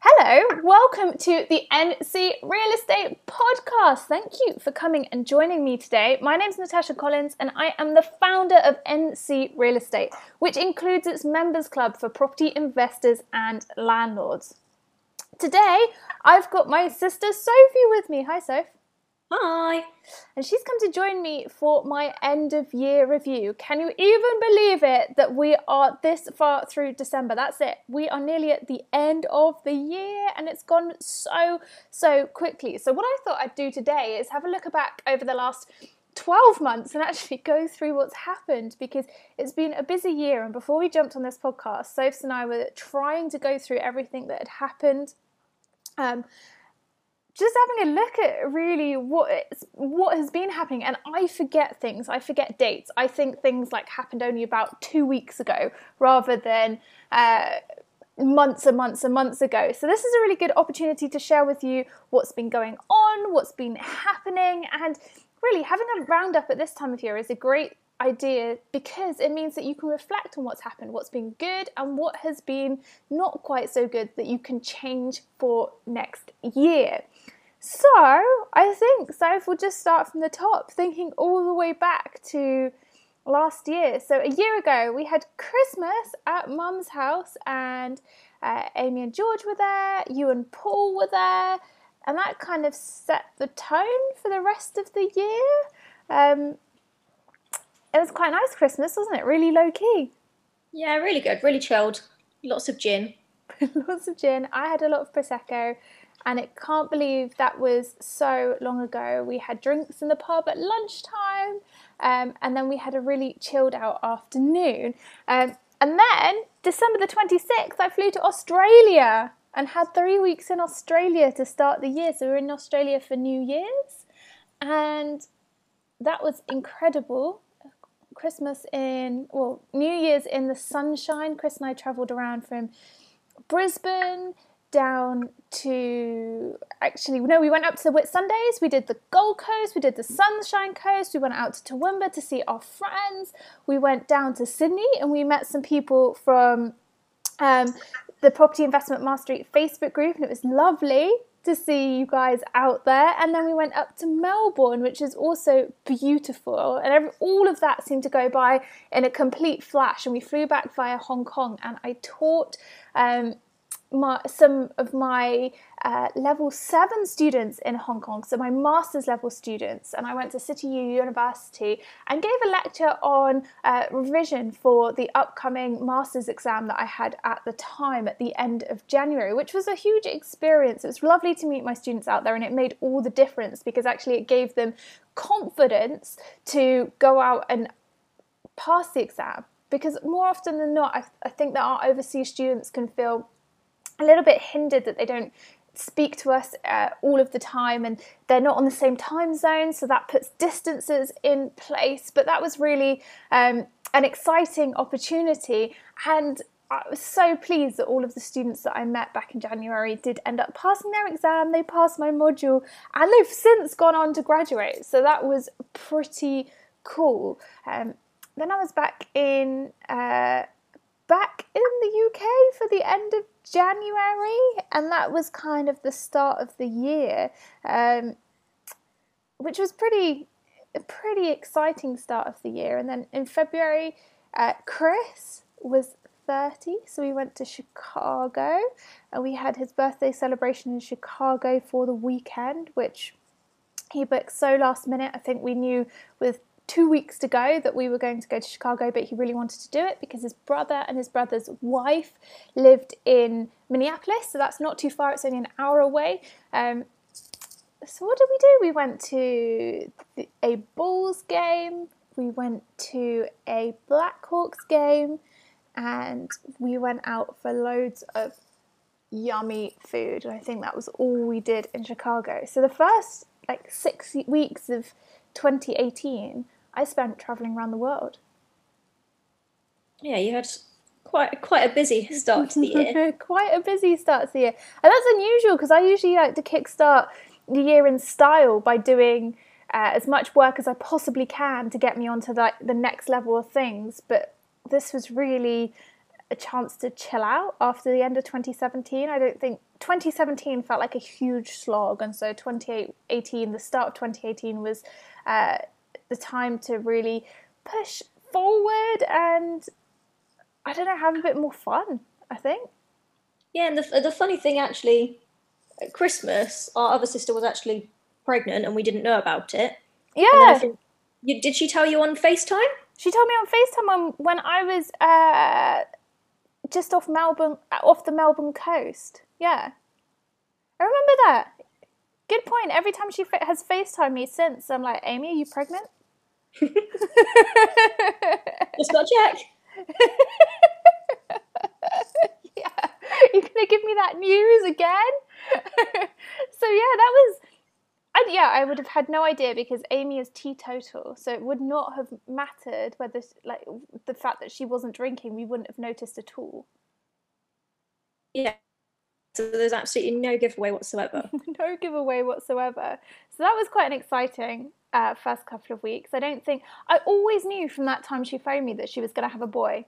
Hello, welcome to the NC Real Estate Podcast. Thank you for coming and joining me today. My name is Natasha Collins and I am the founder of NC Real Estate, which includes its members club for property investors and landlords. Today, I've got my sister Sophie with me. Hi, Soph. Hi. And she's come to join me for my end of year review. Can you even believe it that we are this far through December? That's it. We are nearly at the end of the year and it's gone so, so quickly. So, what I thought I'd do today is have a look back over the last 12 months and actually go through what's happened because it's been a busy year. And before we jumped on this podcast, Sophs and I were trying to go through everything that had happened. Um, just having a look at really what what has been happening. And i forget things. I forget dates. I think things like happened only about two weeks ago rather than uh, months and months and months ago. So this is a really good opportunity to share with you what's been going on what's been happening. And really having a roundup at this time of year is a great idea because it means that you can reflect on what's happened, what's been good, and what has been not quite so good that you can change for next year. So I think Soph will just start from the top, thinking all the way back to last year. So a year ago, we had Christmas at Mum's house, and uh, Amy and George were there. You and Paul were there, and that kind of set the tone for the rest of the year. Um, it was quite nice Christmas, wasn't it? Really low key. Yeah, really good, really chilled. Lots of gin. Lots of gin. I had a lot of prosecco and it can't believe that was so long ago. We had drinks in the pub at lunchtime, um, and then we had a really chilled out afternoon. Um, and then December the 26th, I flew to Australia and had three weeks in Australia to start the year. So we were in Australia for New Year's, and that was incredible. Christmas in, well, New Year's in the sunshine. Chris and I travelled around from Brisbane down to actually no we went up to the Whitsundays we did the Gold Coast. We did the Sunshine Coast. We went out to Toowoomba to see our friends. We went down to Sydney and we met some people from um, the Property Investment Mastery Facebook group and it was lovely to see you guys out there. And then we went up to Melbourne which is also beautiful. And every, all of that seemed to go by in a complete flash. And we flew back via Hong Kong and I taught um, my, some of my uh, level seven students in Hong Kong, so my master's level students, and I went to City U University and gave a lecture on uh, revision for the upcoming master's exam that I had at the time at the end of January, which was a huge experience. It was lovely to meet my students out there, and it made all the difference because actually it gave them confidence to go out and pass the exam. Because more often than not, I, I think that our overseas students can feel a little bit hindered that they don't speak to us uh, all of the time and they're not on the same time zone so that puts distances in place but that was really um, an exciting opportunity and I was so pleased that all of the students that I met back in January did end up passing their exam. They passed my module and they've since gone on to graduate. So that was pretty cool. Um, then I was back in uh, back in the UK for the end of January, and that was kind of the start of the year, um, which was pretty a pretty exciting start of the year. And then in February, uh, Chris was 30, so we went to Chicago and we had his birthday celebration in Chicago for the weekend, which he booked so last minute. I think we knew with two weeks to go that we were going to go to Chicago, but he really wanted to do it because his brother and his brother's wife lived in Minneapolis, so that's not too far, it's only an hour away. Um, so, what did we do? We went to a Bulls game, we went to a Blackhawks game, and we went out for loads of yummy food. And I think that was all we did in Chicago. So the first like six weeks of 2018, I spent traveling around the world. Yeah, you had quite quite a busy start to the year. quite a busy start to the year, and that's unusual because I usually like to kickstart the year in style by doing uh, as much work as I possibly can to get me onto like the next level of things. But this was really a chance to chill out after the end of 2017. I don't think 2017 felt like a huge slog, and so 2018, the start of 2018, was uh, the time to really push forward and I don't know, have a bit more fun. I think. Yeah, and the the funny thing actually, at Christmas, our other sister was actually pregnant, and we didn't know about it. Yeah. You, did she tell you on Facetime? She told me on Facetime when, when I was uh, just off Melbourne, off the Melbourne coast. Yeah, I remember that. Good point. Every time she has Facetime me since, I'm like, Amy, are you pregnant? Just got check. yeah, you're gonna give me that news again? so yeah, that was. I, yeah, I would have had no idea because Amy is teetotal, so it would not have mattered whether, like, the fact that she wasn't drinking, we wouldn't have noticed at all. Yeah, so there's absolutely no giveaway whatsoever. no giveaway whatsoever. So that was quite an exciting uh, first couple of weeks. I don't think I always knew from that time she phoned me that she was going to have a boy.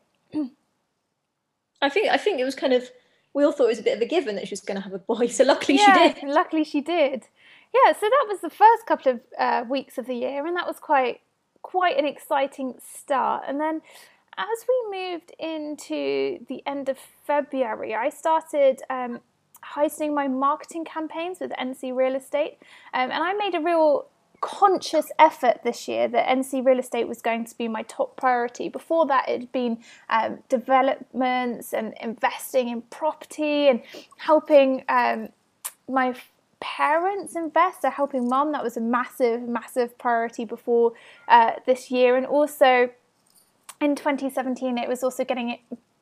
I think I think it was kind of we all thought it was a bit of a given that she was going to have a boy. So luckily yeah, she did. Luckily she did. Yeah. So that was the first couple of uh, weeks of the year, and that was quite quite an exciting start. And then as we moved into the end of February, I started um, heightening my marketing campaigns with NC Real Estate, um, and I made a real conscious effort this year that NC real estate was going to be my top priority. Before that, it had been um, developments and investing in property and helping um, my parents invest, so helping mum. That was a massive, massive priority before uh, this year. And also in 2017, it was also getting it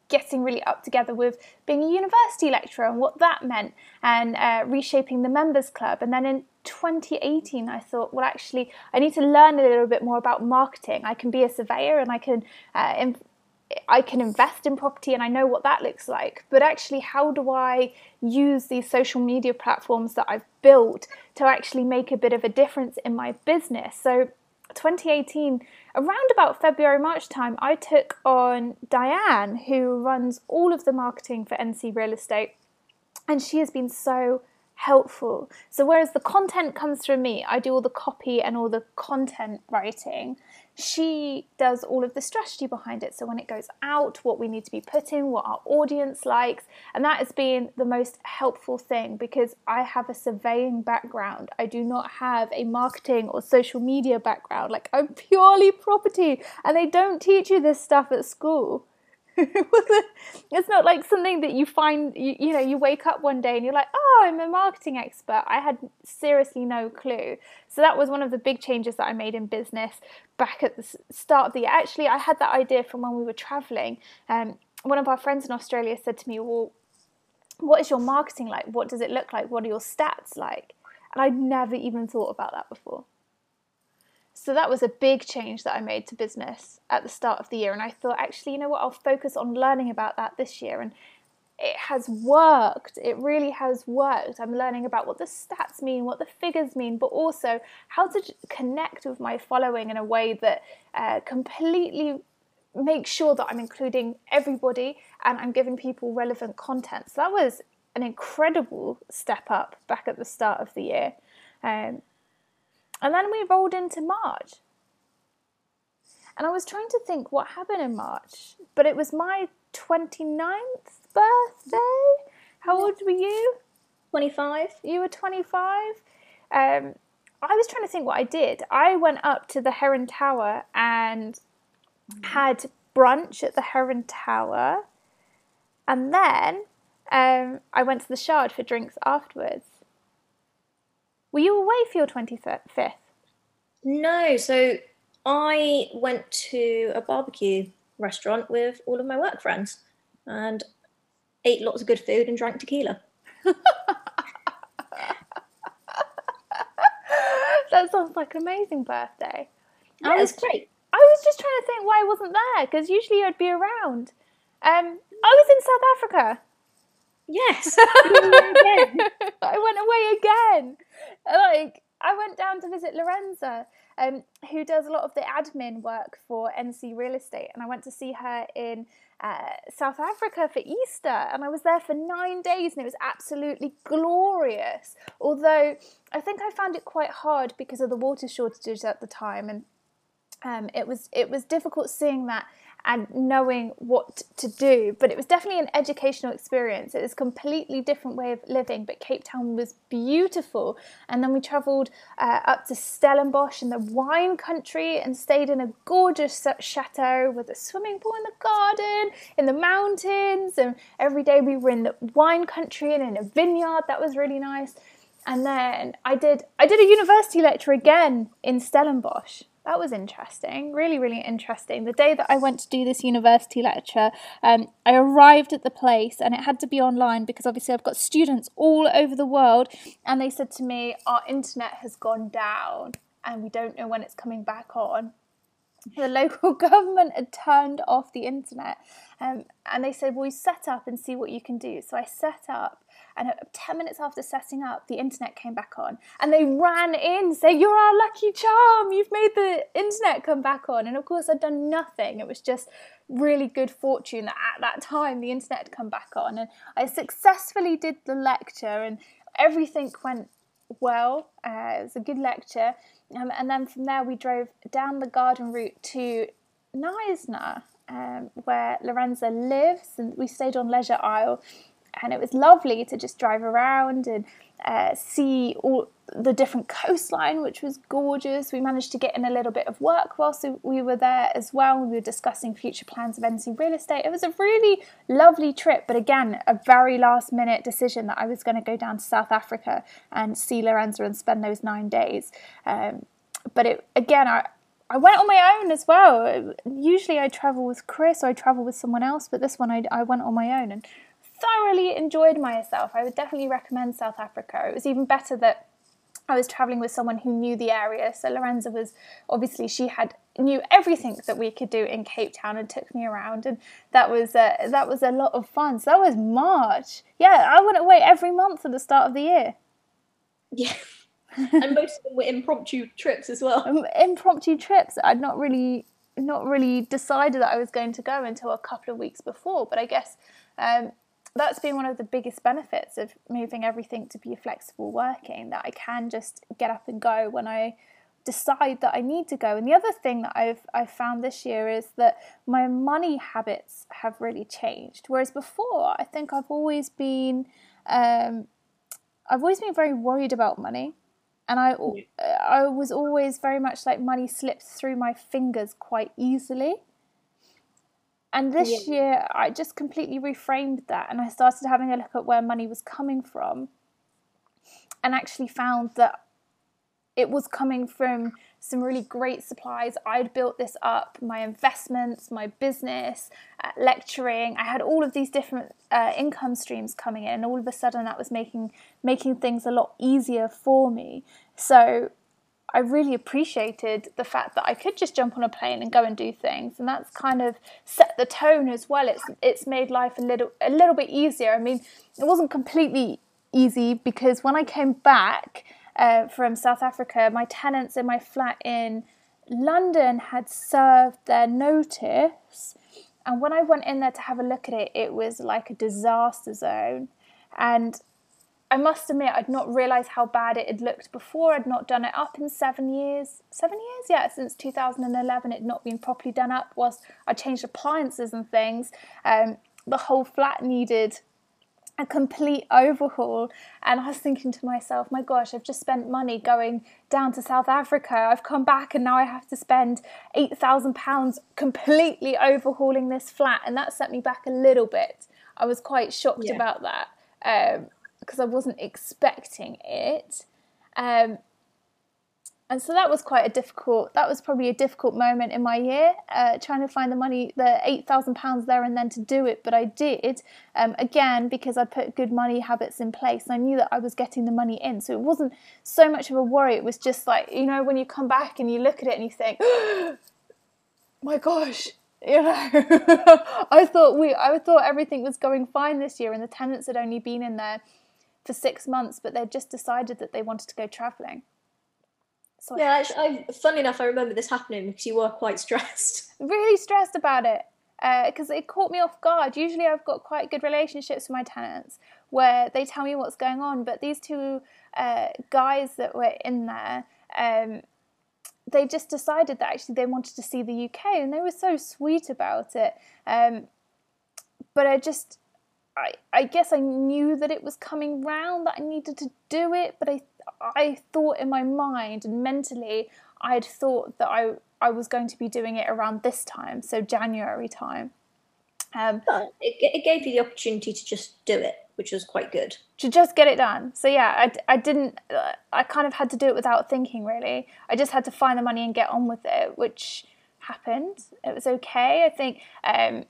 getting really up together with being a university lecturer and what that meant and uh, reshaping the members club. And then in 2018 i thought well actually i need to learn a little bit more about marketing. I can be a surveyor and i can uh, I can invest in property and I know what that looks like, but actually, how do I use these social media platforms that I've built to actually make a bit of a difference in my business? So, 2018, around about February, March time, I took on Diane, who runs all of the marketing for NC Real Estate, and she has been so helpful. So, whereas the content comes from me, I do all the copy and all the content writing she does all of the strategy behind it. So when it goes out, what we need to be putting, what our audience likes, and that has been the most helpful thing because I have a surveying background. I do not have a marketing or social media background. Like I'm purely property, and they don't teach you this stuff at school. it's not like something that you find you, you know you wake up one day and you're like oh i'm a marketing expert. I had seriously no clue. So that was one of the big changes that i made in business back at the start of the year. Actually i had that idea from when we were traveling. Um, one of our friends in australia said to me well what is your marketing like? What does it look like? What are your stats like? And i'd never even thought about that before so that was a big change that I made to business at the start of the year. And I thought, actually, you know what, I'll focus on learning about that this year. And it has worked. It really has worked. I'm learning about what the stats mean, what the figures mean, but also how to connect with my following in a way that uh, completely makes sure that I'm including everybody and I'm giving people relevant content. So that was an incredible step up back at the start of the year. Um, and then we rolled into March. And I was trying to think what happened in March, but it was my 29th birthday. How old were you? 25. You were 25? Um, I was trying to think what I did. I went up to the Heron Tower and had brunch at the Heron Tower. And then um, I went to the Shard for drinks afterwards. Were you away for your 25th? No, so I went to a barbecue restaurant with all of my work friends and ate lots of good food and drank tequila. that sounds like an amazing birthday. Yeah, was great. I was just trying to think why I wasn't there because usually I'd be around. Um, I was in South Africa. Yes. I went away again. Like I went down to visit Lorenza, um, who does a lot of the admin work for NC Real Estate, and I went to see her in uh, South Africa for Easter, and I was there for nine days, and it was absolutely glorious. Although I think I found it quite hard because of the water shortages at the time, and um, it was it was difficult seeing that and knowing what to do. But it was definitely an educational experience. It was a completely different way of living, but Cape Town was beautiful. And then we travelled uh, up to Stellenbosch in the wine country and stayed in a gorgeous chateau with a swimming pool in the garden, in the mountains. And every day we were in the wine country and in a vineyard. That was really nice. And then I did I did a university lecture again in Stellenbosch that was interesting, really, really interesting. The day that I went to do this university lecture, um, I arrived at the place and it had to be online because obviously I've got students all over the world, and they said to me, Our internet has gone down and we don't know when it's coming back on. The local government had turned off the internet um, and they said, Well, you set up and see what you can do. So I set up and 10 minutes after setting up, the internet came back on. And they ran in saying, You're our lucky charm. You've made the internet come back on. And of course, I'd done nothing. It was just really good fortune that at that time the internet had come back on. And I successfully did the lecture, and everything went well. Uh, it was a good lecture. Um, and then from there, we drove down the garden route to Knysna, um, where Lorenza lives, and we stayed on Leisure Isle and it was lovely to just drive around and uh, see all the different coastline, which was gorgeous. We managed to get in a little bit of work whilst we were there as well. We were discussing future plans of NC Real Estate. It was a really lovely trip, but again, a very last minute decision that I was going to go down to South Africa and see Lorenza and spend those nine days. Um, but it again, I, I went on my own as well. Usually I travel with Chris or I travel with someone else, but this one I, I went on my own and thoroughly enjoyed myself. I would definitely recommend South Africa. It was even better that I was traveling with someone who knew the area. So Lorenza was obviously she had knew everything that we could do in Cape Town and took me around, and that was uh, that was a lot of fun. So that was March. Yeah, I went away every month at the start of the year. Yeah. and most of them were impromptu trips as well. Um, impromptu trips. I'd not really not really decided that I was going to go until a couple of weeks before, but I guess um, that's been one of the biggest benefits of moving everything to be flexible working that I can just get up and go when I decide that I need to go. And the other thing that I've I've found this year is that my money habits have really changed. Whereas before, I think I've always been um, I've always been very worried about money. And I, I was always very much like money slips through my fingers quite easily. And this yeah. year, I just completely reframed that and I started having a look at where money was coming from and actually found that it was coming from some really great supplies. I'd built this up my investments, my business, uh, lecturing. I had all of these different uh, income streams coming in, and all of a sudden that was making making things a lot easier for me. So I really appreciated the fact that I could just jump on a plane and go and do things, and that's kind of set the tone as well. It's it's made life a little a little bit easier. I mean, it wasn't completely easy because when I came back uh, from South Africa, my tenants in my flat in London had served their notice, and when I went in there to have a look at it, it was like a disaster zone, and I must admit, I'd not realised how bad it had looked before. I'd not done it up in seven years. Seven years? Yeah, since 2011, it had not been properly done up. Whilst I changed appliances and things, um, the whole flat needed a complete overhaul. And I was thinking to myself, my gosh, I've just spent money going down to South Africa. I've come back and now I have to spend £8,000 completely overhauling this flat. And that set me back a little bit. I was quite shocked yeah. about that. Um, because I wasn't expecting it. Um, and so that was quite a difficult that was probably a difficult moment in my year uh, trying to find the money the 8000 pounds there and then to do it but i did um, again because i put good money habits in place and i knew that i was getting the money in so it wasn't so much of a worry it was just like you know when you come back and you look at it and you think my gosh you know i thought we i thought everything was going fine this year and the tenants had only been in there for six months but they'd just decided that they wanted to go traveling so yeah, actually, I, funnily enough, I remember this happening because you were quite stressed. Really stressed about it because uh, it caught me off guard. Usually, I've got quite good relationships with my tenants where they tell me what's going on, but these two uh, guys that were in there, um, they just decided that actually they wanted to see the UK, and they were so sweet about it. Um, but I just, I, I guess I knew that it was coming round that I needed to do it, but I I thought in my mind and mentally, I had thought that I, I was going to be doing it around this time, so January time. Um, it, it gave you the opportunity to just do it, which was quite good. To just get it done. So yeah, I, I didn't, I kind of had to do it without thinking really. I just had to find the money and get on with it, which happened. It was okay. I think um,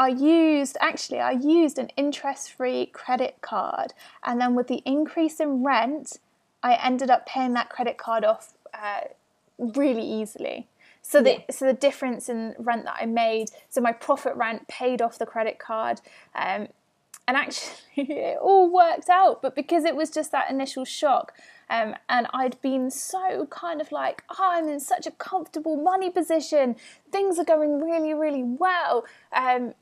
I used actually I used an interest-free credit card, and then with the increase in rent, I ended up paying that credit card off uh, really easily. So the yeah. so the difference in rent that I made, so my profit rent paid off the credit card, um, and actually it all worked out. But because it was just that initial shock, um, and I'd been so kind of like, oh, I'm in such a comfortable money position, things are going really really well. Um,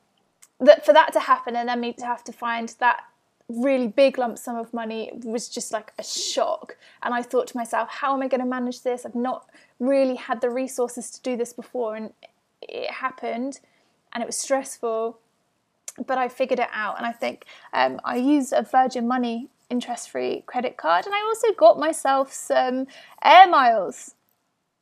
that for that to happen and then me to have to find that really big lump sum of money was just like a shock. And I thought to myself, how am I going to manage this? I've not really had the resources to do this before, and it happened, and it was stressful. But I figured it out, and I think um, I used a Virgin Money interest-free credit card, and I also got myself some air miles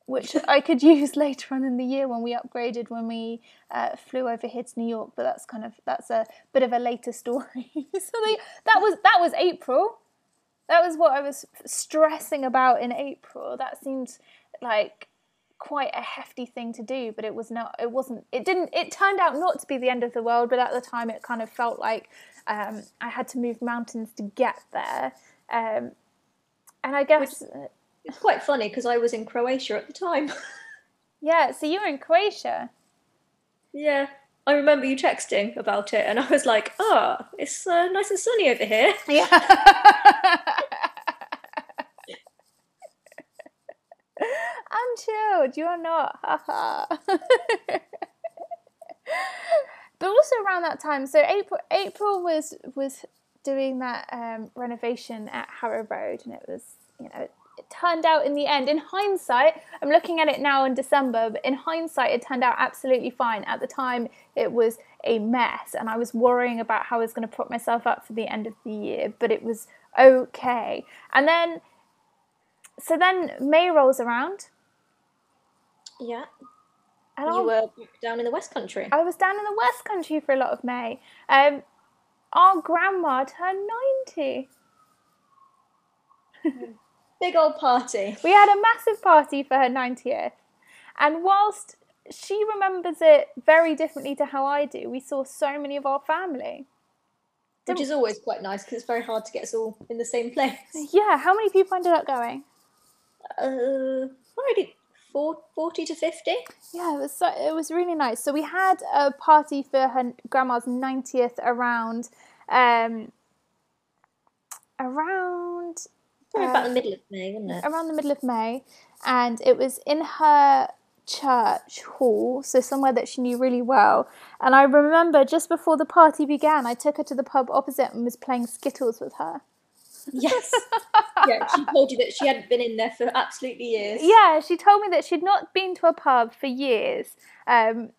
which I could use later on in the year when we upgraded when we uh, flew over here to New York. But that's kind of that's a bit of a later story. so they, that was that was April. That was what I was stressing about in April. That seemed like quite a hefty thing to do, but it was not. It wasn't. It didn't. It turned out not to be the end of the world, but at the time, it kind of felt like um, I had to move mountains to get there. Um, and I guess. Which- it's quite funny because I was in Croatia at the time. yeah, so you were in Croatia. Yeah, I remember you texting about it, and I was like, "Ah, oh, it's uh, nice and sunny over here." Yeah. I'm chilled. You're not. but also around that time, so April April was was doing that um, renovation at Harrow Road, and it was you know it turned out in the end, in hindsight, I'm looking at it now in December, but in hindsight, it turned out absolutely fine. At the time, it was a mess, and I was worrying about how I was going to prop myself up for the end of the year, but it was okay. And then, so then May rolls around. Yeah. And you were down in the West Country. I was down in the West Country for a lot of May. Um, our grandma turned 90. Big old party. We had a massive party for her 90th. And whilst she remembers it very differently to how I do, we saw so many of our family. Which is always quite nice because it's very hard to get us all in the same place. Yeah, how many people ended up going? Uh, already 40 to 50 yeah it was so, it was really nice so we had a party for her grandma's 90th around um around Probably about the middle of May, wasn't it? Around the middle of May, and it was in her church hall, so somewhere that she knew really well. And I remember just before the party began, I took her to the pub opposite and was playing Skittles with her. Yes. yeah, she told you that she hadn't been in there for absolutely years. Yeah, she told me that she'd not been to a pub for years. Um,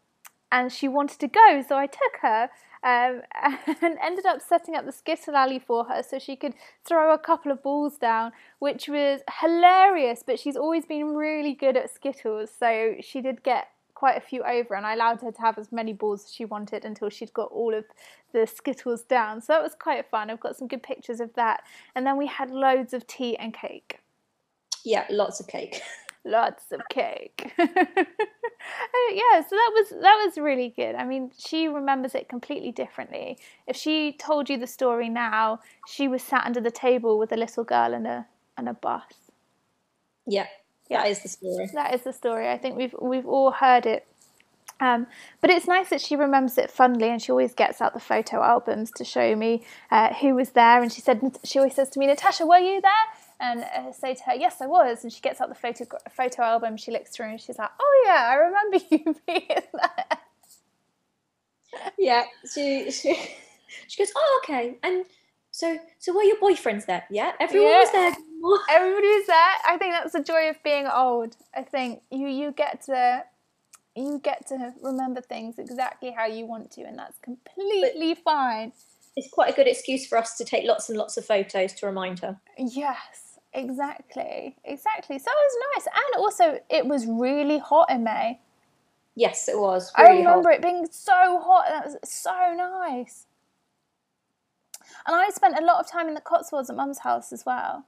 and she wanted to go, so I took her um, and ended up setting up the skittle alley for her so she could throw a couple of balls down, which was hilarious. But she's always been really good at skittles, so she did get quite a few over, and I allowed her to have as many balls as she wanted until she'd got all of the skittles down. So that was quite fun. I've got some good pictures of that, and then we had loads of tea and cake. Yeah, lots of cake. lots of cake. yeah, so that was that was really good. I mean, she remembers it completely differently. If she told you the story now, she was sat under the table with a little girl and a and a bus. Yeah, yeah. that is the story. That is the story. I think we've we've all heard it. Um, but it's nice that she remembers it fondly, and she always gets out the photo albums to show me uh, who was there. And she said, she always says to me, "Natasha, were you there?" And uh, say to her, "Yes, I was." And she gets out the photo photo album. She looks through and she's like, "Oh yeah, I remember you being there." Yeah, she she she goes, "Oh okay." And so so were your boyfriends there? Yeah, everyone yeah. was there. Everybody was there. I think that's the joy of being old. I think you you get to you get to remember things exactly how you want to, and that's completely but fine. It's quite a good excuse for us to take lots and lots of photos to remind her. Yes, Exactly, exactly. So it was nice, and also it was really hot in May. Yes, it was. Really I remember hot. it being so hot. That was so nice. And I spent a lot of time in the Cotswolds at Mum's house as well.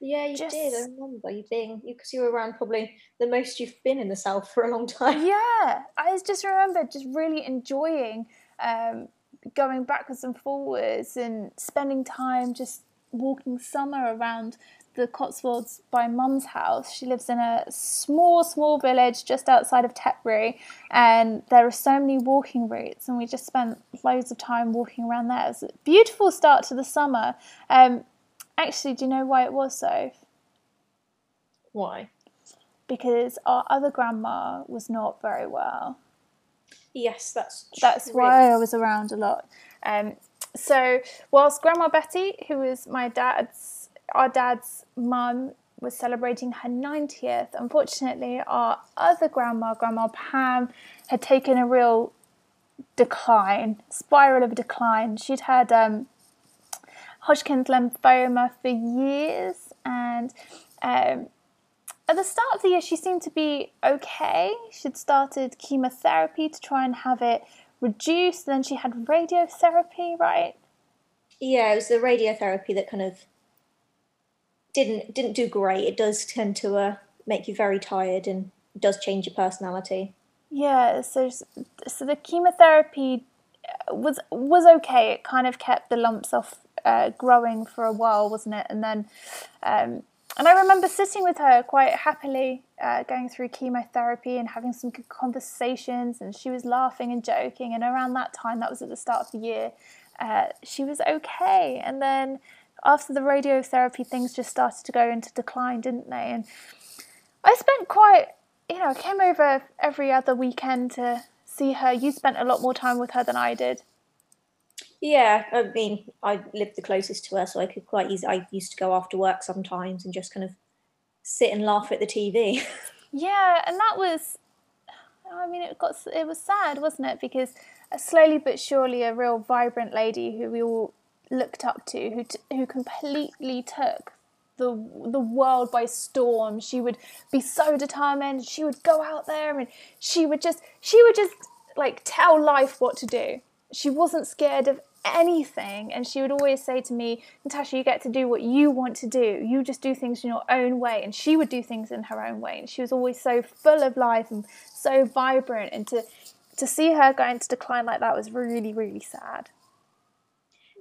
Yeah, you just... did. I remember you being because you were around probably the most you've been in the south for a long time. Yeah, I just remember just really enjoying um, going backwards and forwards and spending time just walking summer around the Cotswolds by mum's house. She lives in a small, small village just outside of Tetbury, and there are so many walking routes, and we just spent loads of time walking around there. It was a beautiful start to the summer. Um, actually, do you know why it was so? Why? Because our other grandma was not very well. Yes, that's that's why I was around a lot. Um, so whilst Grandma Betty, who was my dad's our dad's mum was celebrating her 90th. Unfortunately, our other grandma, Grandma Pam, had taken a real decline, spiral of a decline. She'd had um, Hodgkin's lymphoma for years, and um, at the start of the year, she seemed to be okay. She'd started chemotherapy to try and have it reduced. and Then she had radiotherapy, right? Yeah, it was the radiotherapy that kind of didn't didn't do great. It does tend to uh, make you very tired and does change your personality. Yeah, so so the chemotherapy uh, was was okay. It kind of kept the lumps off uh, growing for a while, wasn't it? And then, um, and I remember sitting with her quite happily, uh, going through chemotherapy and having some good conversations. And she was laughing and joking. And around that time, that was at the start of the year, uh, she was okay. And then after the radiotherapy, things just started to go into decline, didn't they? And I spent quite, you know, I came over every other weekend to see her. You spent a lot more time with her than I did. Yeah, I mean, I lived the closest to her, so I could quite easily. I used to go after work sometimes and just kind of sit and laugh at the TV. yeah, and that was, I mean, it got it was sad, wasn't it? Because slowly but surely, a real vibrant lady who we all looked up to, who t- who completely took the the world by storm. She would be so determined. She would go out there and she would just she would just like tell life what to do. She wasn't scared of anything and she would always say to me natasha you get to do what you want to do you just do things in your own way and she would do things in her own way and she was always so full of life and so vibrant and to to see her going to decline like that was really really sad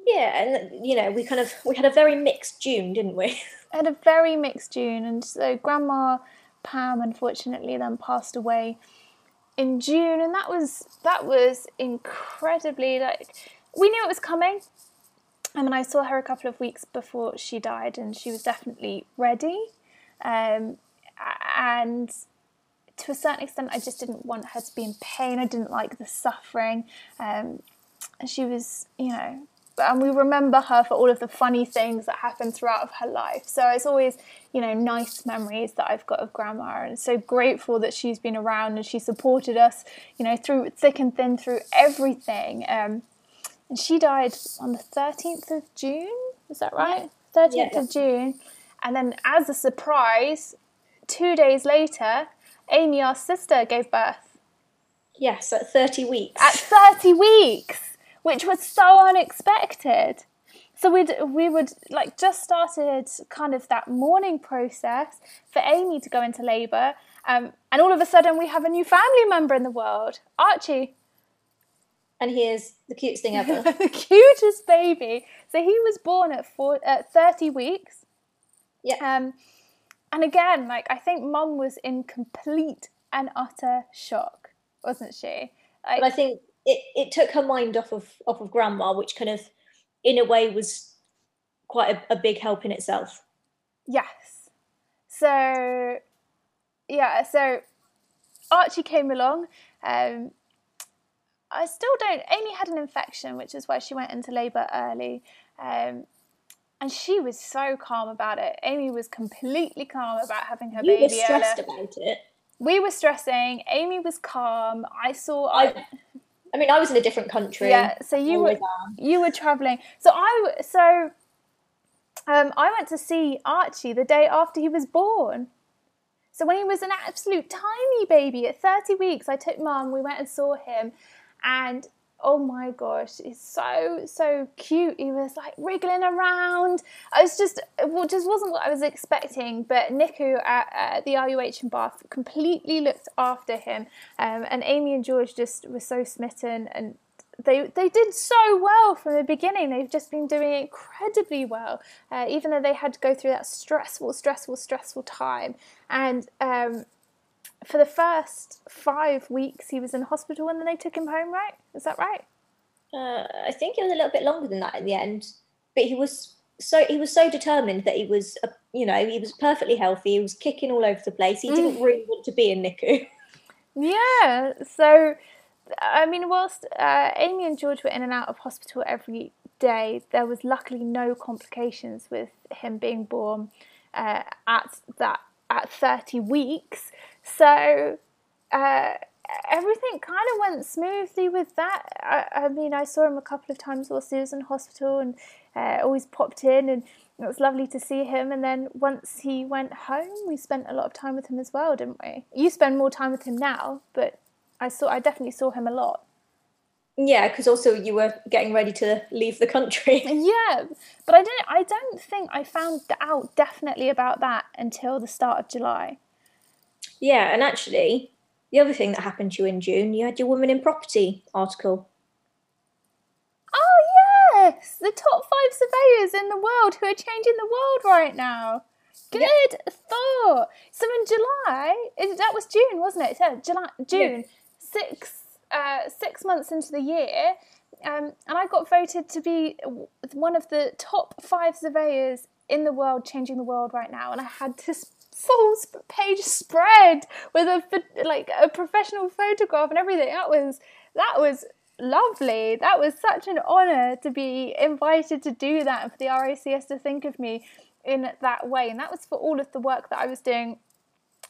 yeah, and you know, we kind of we had a very mixed June, didn't we? had a very mixed June, and so Grandma Pam unfortunately then passed away in June, and that was that was incredibly like we knew it was coming. I mean, I saw her a couple of weeks before she died, and she was definitely ready. Um, and to a certain extent, I just didn't want her to be in pain. I didn't like the suffering. Um, she was, you know, and we remember her for all of the funny things that happened throughout her life. So it's always, you know, nice memories that I've got of grandma and so grateful that she's been around and she supported us, you know, through thick and thin through everything. Um, and she died on the 13th of June, is that right? 13th yeah. of June. And then as a surprise, two days later, Amy, our sister, gave birth. Yes, at 30 weeks. At 30 weeks! Which was so unexpected. so we'd we would like just started kind of that mourning process for Amy to go into labour, um, and all of a sudden we have a new family member in the world, Archie. And he is the cutest thing ever. the cutest baby. So he was born at four, at thirty weeks. Yeah. Um, and again, like I think Mum was in complete and utter shock, wasn't she? Like, but I think it, it took her mind off of off of Grandma, which kind of in a way was quite a, a big help in itself. Yes. So yeah, so Archie came along. Um, I still don't. Amy had an infection, which is why she went into labour early. Um, and she was so calm about it. Amy was completely calm about having her you baby. You were stressed about it. We were stressing. Amy was calm. I saw. I, I mean, I was in a different country. Yeah, so you were you were traveling. So I so um, I went to see Archie the day after he was born. So when he was an absolute tiny baby at 30 weeks, I took mum, we went and saw him, and oh my gosh, he's so so cute. He was like wriggling around. I was just well, just wasn't what I was expecting. But NICU at, the RUH in Bath completely looked after him, um, and Amy and George just were so smitten and. They, they did so well from the beginning. They've just been doing incredibly well, uh, even though they had to go through that stressful, stressful, stressful time. And um, for the first five weeks he was in hospital and then they took him home, right? Is that right? Uh, I think it was a little bit longer than that in the end, but he was so he was so determined that he was, uh, you know, he was perfectly healthy. He was kicking all over the place. He didn't mm. really want to be in NICU. Yeah. So, I mean, whilst uh, Amy and George were in and out of hospital every day, there was luckily no complications with him being born uh, at that at 30 weeks. So uh, everything kind of went smoothly with that. I, I, mean, I saw him a couple of times while he was in hospital and uh, always popped in, and it was lovely to see him. And then once he went home, we spent a lot of time with him as well, didn't we? You spend more time with him now, but I saw I definitely saw him a lot. Yeah, because also you were getting ready to leave the country. yeah, but I didn't. I don't think I found out definitely about that until the start of July. Yeah, and actually, the other thing that happened to you in June, you had your Women in Property article. Oh, yes! The top five surveyors in the world who are changing the world right now. Good yep. thought. So in July, that was June, wasn't it? So July, June, yeah. six, uh, six months into the year, um, and I got voted to be one of the top five surveyors in the world changing the world right now. And I had this full page spread with a like a professional photograph and everything. That was that was lovely. That was such an honour to be invited to do that and for the RICS to think of me in that way. And that was for all of the work that I was doing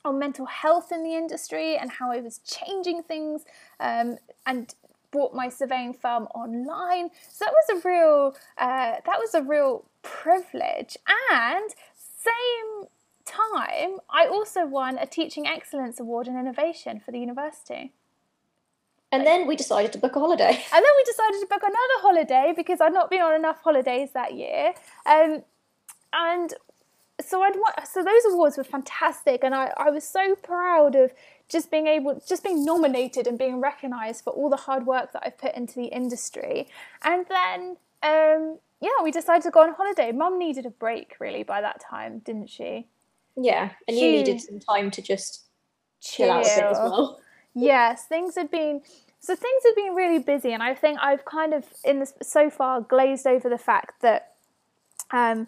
on mental health in the industry and how I was changing things um, and brought my surveying firm online. So that was a real uh, that was a real privilege. And same time, I also won a Teaching Excellence Award in Innovation for the university. And then we decided to book a holiday. And then we decided to book another holiday because I'd not been on enough holidays that year. Um, and so I'd so those awards were fantastic, and I, I was so proud of just being able, just being nominated and being recognised for all the hard work that I've put into the industry. And then, um, yeah, we decided to go on holiday. Mum needed a break really by that time, didn't she? Yeah, and you needed some time to just chill, chill out a bit as well. Yes, things had been so things had been really busy, and I think I've kind of in this so far glazed over the fact that um,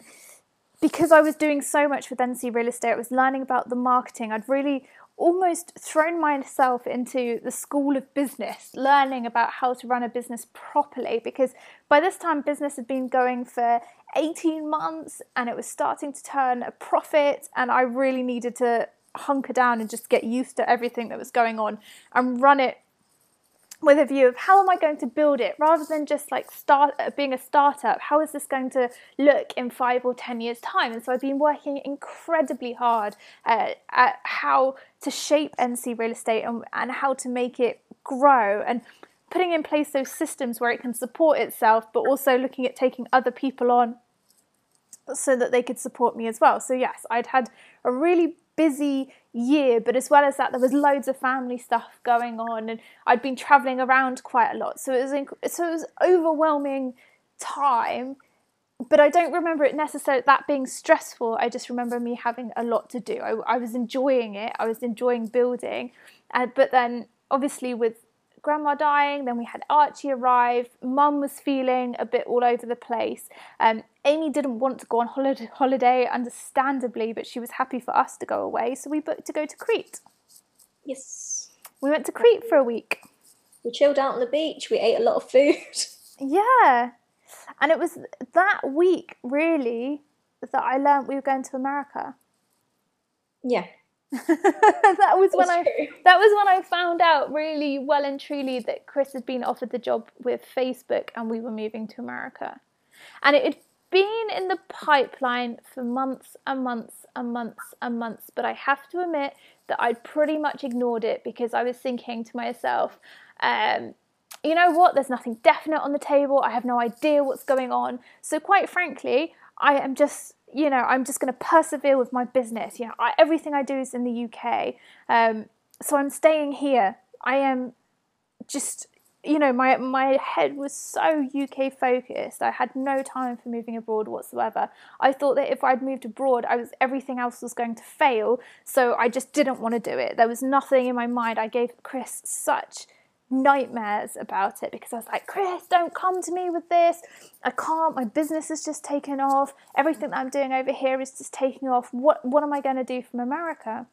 because I was doing so much with NC Real Estate, I was learning about the marketing. I'd really almost thrown myself into the school of business, learning about how to run a business properly. Because by this time, business had been going for 18 months and it was starting to turn a profit, and I really needed to hunker down and just get used to everything that was going on and run it with a view of how am I going to build it rather than just like start uh, being a startup how is this going to look in 5 or 10 years time and so I've been working incredibly hard uh, at how to shape NC real estate and, and how to make it grow and putting in place those systems where it can support itself, but also looking at taking other people on so that they could support me as well. So, yes, I'd had a really busy year, but as well as that, there was loads of family stuff going on, and I'd been traveling around quite a lot. So it was inc- so it was overwhelming time. But I don't remember it necessarily that being stressful. I just remember me having a lot to do. I, I was enjoying it. I was enjoying building, uh, but then obviously with grandma dying, then we had Archie arrive. Mum was feeling a bit all over the place. Um, Amy didn't want to go on holiday, holiday, understandably, but she was happy for us to go away, so we booked to go to Crete. Yes. We went to Crete for a week. We chilled out on the beach. We ate a lot of food. Yeah. And it was that week, really, that I learned we were going to America. Yeah. that was when I that was when I found out really well and truly that Chris had been offered the job with Facebook and we were moving to America. And it had been in the pipeline for months and months and months and months, but I have to admit that I'd pretty much ignored it because I was thinking to myself, um, you know what, there's nothing definite on the table. I have no idea what's going on. So, quite frankly, I am just, you know, I'm just going to persevere with my business. You know, I, everything I do is in the UK. Um, so, I'm staying here. I am just, you know, my, my head was so UK focused. I had no time for moving abroad whatsoever. I thought that if I'd moved abroad, I was everything else was going to fail. So, I just didn't want to do it. There was nothing in my mind. I gave Chris such nightmares about it because I was like, Chris, don't come to me with this. I can't. My business is just taken off. Everything that I'm doing over here is just taking off. What what am I going to do from America?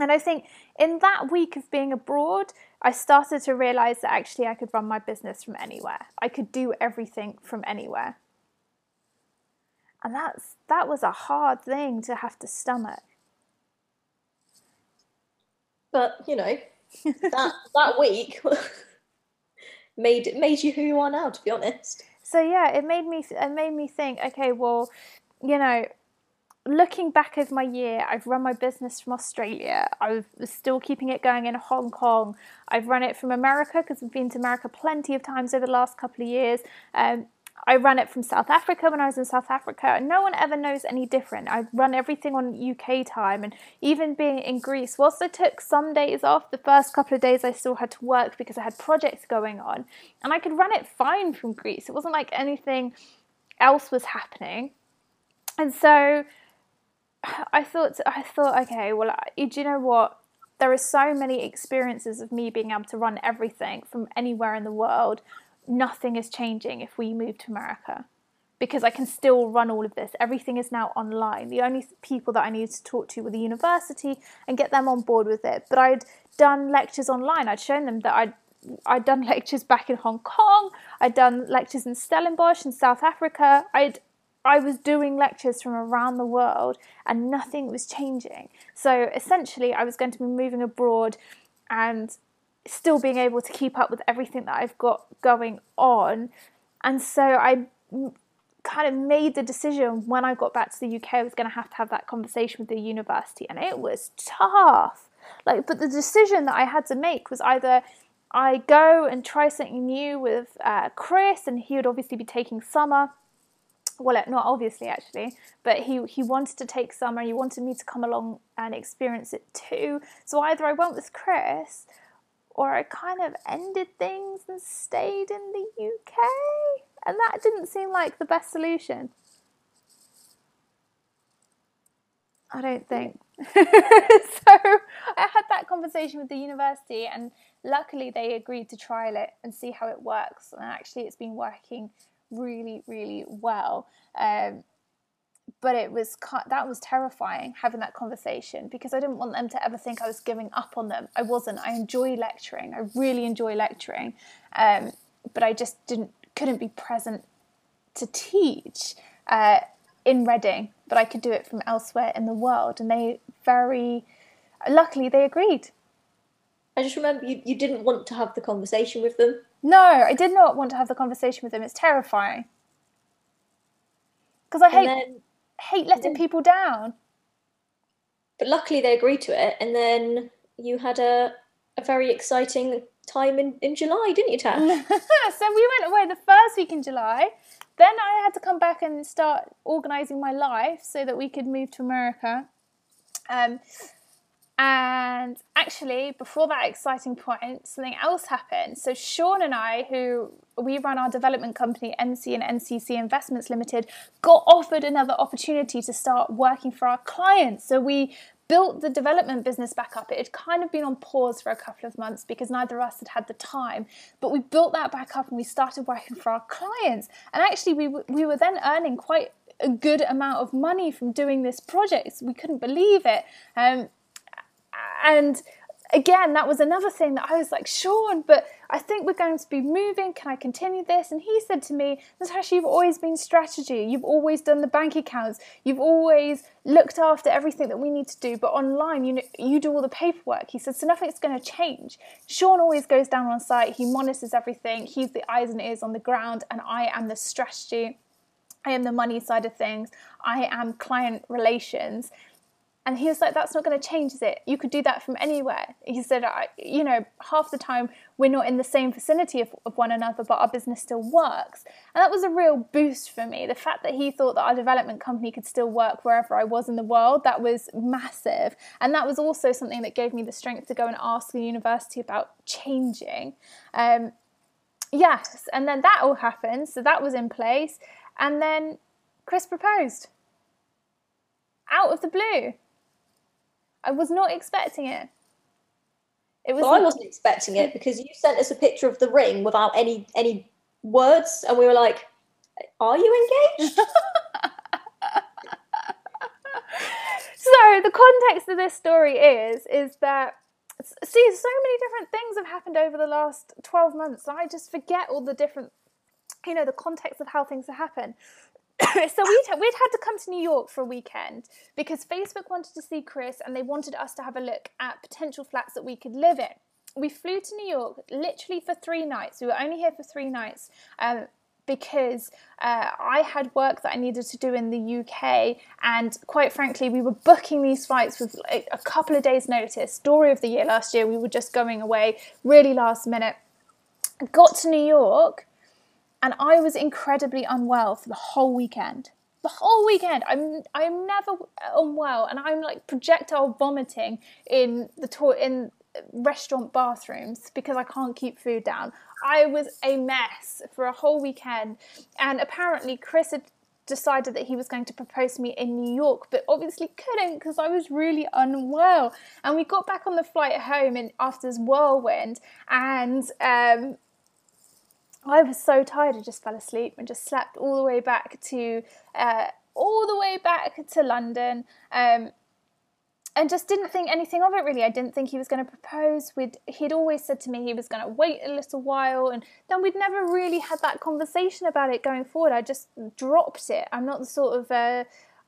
And I think in that week of being abroad, I started to realize that actually I could run my business from anywhere. I could do everything from anywhere. And that's that was a hard thing to have to stomach. But you know, that that week made made you who you are now. To be honest. So yeah, it made me it made me think. Okay, well, you know, looking back over my year, I've run my business from Australia. I was still keeping it going in Hong Kong. I've run it from America because I've been to America plenty of times over the last couple of years. Um, I ran it from South Africa when I was in South Africa. And no one ever knows any different. I run everything on UK time, and even being in Greece, whilst I took some days off, the first couple of days I still had to work because I had projects going on, and I could run it fine from Greece. It wasn't like anything else was happening, and so I thought, I thought, okay, well, do you know what? There are so many experiences of me being able to run everything from anywhere in the world nothing is changing if we move to America because I can still run all of this. Everything is now online. The only people that I needed to talk to were the university and get them on board with it. But I'd done lectures online. I'd shown them that I'd I'd done lectures back in Hong Kong. I'd done lectures in Stellenbosch in South Africa. I'd I was doing lectures from around the world and nothing was changing. So essentially, I was going to be moving abroad and still being able to keep up with everything that I've got going on. And so I kind of made the decision when I got back to the UK, I was going to have to have that conversation with the university, and it was tough. Like, but the decision that I had to make was either I go and try something new with uh, Chris, and he would obviously be taking summer. Well, not obviously actually, but he he wanted to take summer. He wanted me to come along and experience it too. So either I went with Chris, or I kind of ended things and stayed in the UK. And that didn't seem like the best solution. I don't think. so I had that conversation with the university, and luckily they agreed to trial it and see how it works. And actually, it's been working really, really well. Um, but it was that was terrifying having that conversation because I didn't want them to ever think I was giving up on them. I wasn't. I enjoy lecturing. I really enjoy lecturing, um, but I just didn't couldn't be present to teach uh, in Reading. But I could do it from elsewhere in the world, and they very luckily they agreed. I just remember you, you didn't want to have the conversation with them. No, I did not want to have the conversation with them. It's terrifying because I And hate then, hate letting people down. but luckily they agreed to it. And then you had a a very exciting time in, in July, didn't you, Tash? so we went away the first week in July. Then I had to come back and start organising my life so that we could move to America. Um, and actually, before that exciting point, something else happened. So Sean and I, who we run our development company, NC and NCC Investments Limited, got offered another opportunity to start working for our clients. So we built the development business back up. It had kind of been on pause for a couple of months because neither of us had had the time. But we built that back up and we started working for our clients. And actually, we, we were then earning quite a good amount of money from doing this project. So We couldn't believe it. Um, and again, that was another thing that I was like, Sean, but I think we're going to be moving. Can I continue this? And he said to me, Natasha, you've always been strategy. You've always done the bank accounts. You've always looked after everything that we need to do. But online, you know, you do all the paperwork. He said, so nothing's going to change. Sean always goes down on site. He monitors everything. He's the eyes and ears on the ground, and I am the strategy. I am the money side of things. I am client relations. And he was like, that's not going to change, is it? You could do that from anywhere. He said, you know, half the time we're not in the same vicinity of, of, one another, but our business still works. And that was a real boost for me. The fact that he thought that our development company could still work wherever I was in the world, that was massive. And that was also something that gave me the strength to go and ask the university about changing. Um, yes, and then that all happened. So that was in place. And then Chris proposed out of the blue I was not expecting it. It was. Well, I wasn't expecting it because you sent us a picture of the ring without any any words, and we were like, "Are you engaged?" so the context of this story is is that see so many different things have happened over the last 12 months i just forget all the different you know the context of how things have happened so we'd, we'd had to come to New York for a weekend because Facebook wanted to see Chris and they wanted us to have a look at potential flats that we could live in. We flew to New York literally for three nights. We were only here for three nights. Um, because uh, I had work that I needed to do in the UK, and quite frankly, we were booking these flights with a, a couple of days' notice. Story of the year last year, we were just going away really last minute. Got to New York, and I was incredibly unwell for the whole weekend. The whole weekend, I'm I'm never unwell, and I'm like projectile vomiting in the to- in restaurant bathrooms because I can't keep food down. I was a mess for a whole weekend, and apparently Chris had decided that he was going to propose to me in New York, but obviously couldn't because I was really unwell. And we got back on the flight home and after this whirlwind, and um, I was so tired, I just fell asleep and just slept all the way back to uh, all the way back to London. Um, and just didn't think anything of it really. I didn't think he was going to propose. We'd, he'd always said to me he was going to wait a little while, and then we'd never really had that conversation about it going forward. I just dropped it. I'm not the sort of uh,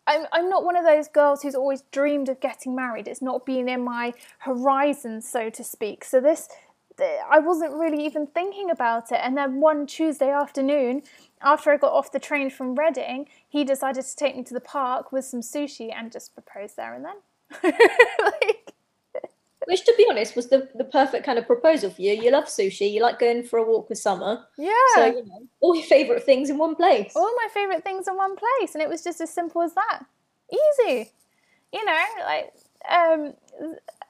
I'm, I'm not one of those girls who's always dreamed of getting married. It's not been in my horizon, so to speak. So this I wasn't really even thinking about it. And then one Tuesday afternoon, after I got off the train from Reading, he decided to take me to the park with some sushi and just propose there and then. like, which, to be honest, was the, the perfect kind of proposal for you. You love sushi. You like going for a walk with summer. Yeah. So you know, all your favourite things in one place. All my favourite things in one place, and it was just as simple as that. Easy. You know, like um,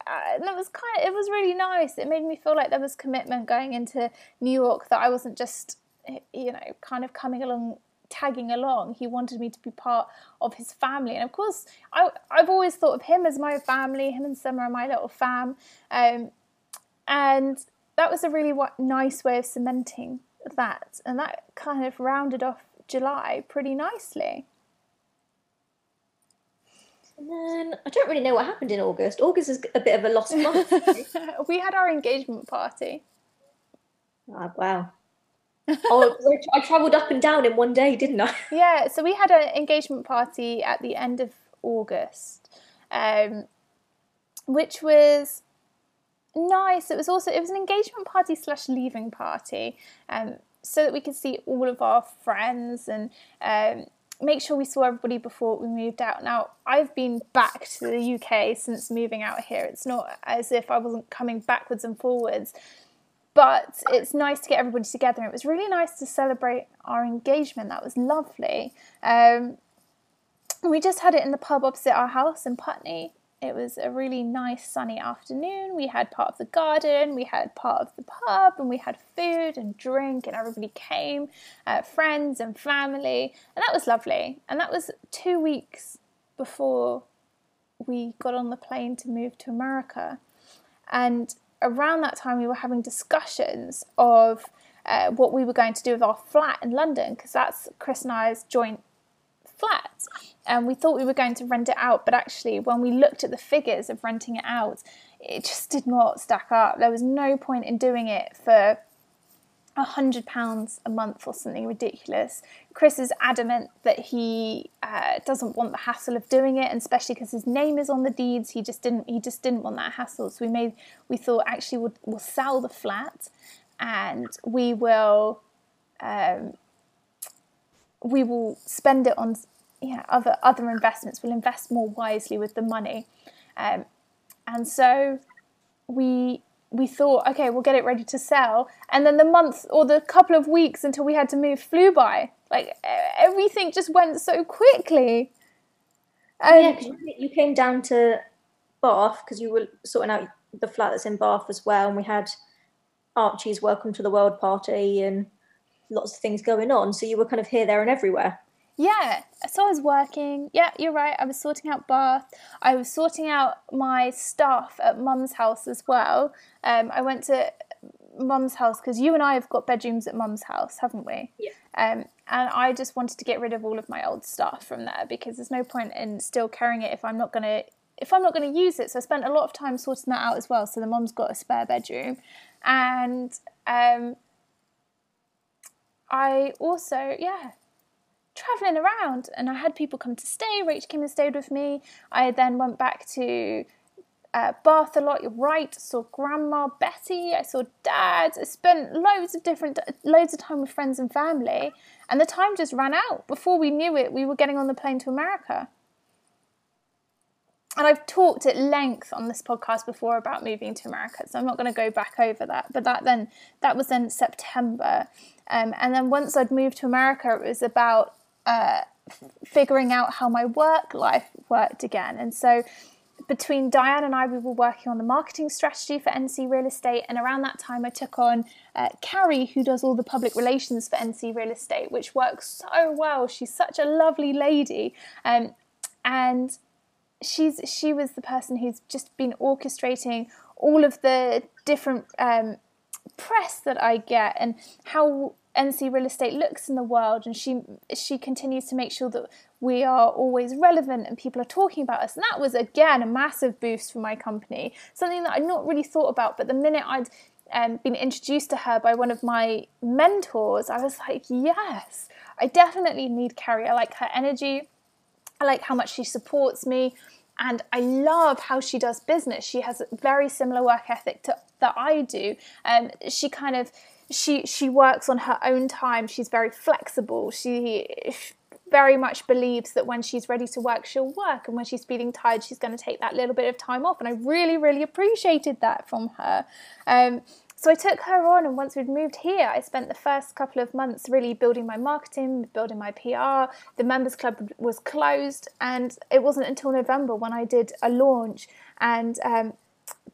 uh, it was kind of, it was really nice. It made me feel like there was commitment going into New York that I wasn't just you know kind of coming along tagging along. He wanted me to be part of his family, and of course, I I've always thought of him as my family. Him and Summer are my little fam, um, and that was a really nice way of cementing that, and that kind of rounded off July pretty nicely. And then I don't really know what happened in August. August is a bit of a lost month. we had our engagement party. Oh, wow. oh, I travelled up and down in one day, didn't I? Yeah, so we had an engagement party at the end of August, um, which was nice. It was also it was an engagement party slash leaving party, um, so that we could see all of our friends and um, make sure we saw everybody before we moved out. Now, I've been back to the UK since moving out here. It's not as if I wasn't coming backwards and forwards, but it's nice to get everybody together. It was really nice to celebrate our engagement. That was lovely. Um, we just had it in the pub opposite our house in Putney. It was a really nice sunny afternoon. We had part of the garden, we had part of the pub, and we had food and drink, and everybody came, uh, friends and family, and that was lovely. And that was two weeks before we got on the plane to move to America. And around that time, we were having discussions of uh, what we were going to do with our flat in London, because that's Chris and I's joint flat and we thought we were going to rent it out but actually when we looked at the figures of renting it out it just did not stack up there was no point in doing it for a hundred pounds a month or something ridiculous. Chris is adamant that he uh, doesn't want the hassle of doing it, and especially because his name is on the deeds, he just didn't he just didn't want that hassle. So we made we thought actually we'll, we'll sell the flat, and we will um, we will spend it on yeah, other other investments. We'll invest more wisely with the money, um, and so we we thought, okay, we'll get it ready to sell, and then the month or the couple of weeks until we had to move flew by. Like everything just went so quickly. Um, yeah, because you came down to Bath because you were sorting out the flat that's in Bath as well, and we had Archie's Welcome to the World party and lots of things going on. So you were kind of here, there, and everywhere. Yeah, so I was working. Yeah, you're right. I was sorting out Bath. I was sorting out my stuff at Mum's house as well. Um, I went to Mum's house because you and I have got bedrooms at Mum's house, haven't we? Yeah. Um, and I just wanted to get rid of all of my old stuff from there because there's no point in still carrying it if I'm not gonna if I'm not going to use it. So I spent a lot of time sorting that out as well. So the mum's got a spare bedroom, and um, I also yeah traveling around and I had people come to stay. Rach came and stayed with me. I then went back to uh, Bath a lot. You're right. Saw Grandma Betty. I saw Dad. I spent loads of different, loads of time with friends and family, and the time just ran out. Before we knew it, we were getting on the plane to America. And I've talked at length on this podcast before about moving to America, so I'm not going to go back over that. But that then that was in September, um, and then once I'd moved to America, it was about uh, figuring out how my work life worked again. And so between Diane and I, we were working on the marketing strategy for NC Real Estate. And around that time, I took on uh, Carrie, who does all the public relations for NC Real Estate, which works so well. She's such a lovely lady. Um, and she's she was the person who's just been orchestrating all of the different um, press that I get and how NC Real Estate looks in the world, and she she continues to make sure that we are always relevant and people are talking about us. And that was again a massive boost for my company, something that I'd not really thought about. But the minute I'd um, been introduced to her by one of my mentors, I was like, yes, I definitely need Carrie. I like her energy. I like how much she supports me. And I love how she does business. She has a very similar work ethic to that I do. Um, she kind of she she works on her own time. She's very flexible. She very much believes that when she's ready to work, she'll work, and when she's feeling tired, she's going to take that little bit of time off. And I really, really appreciated that from her. Um, so I took her on, and once we'd moved here, I spent the first couple of months really building my marketing, building my PR. The members club was closed, and it wasn't until November when I did a launch. And um,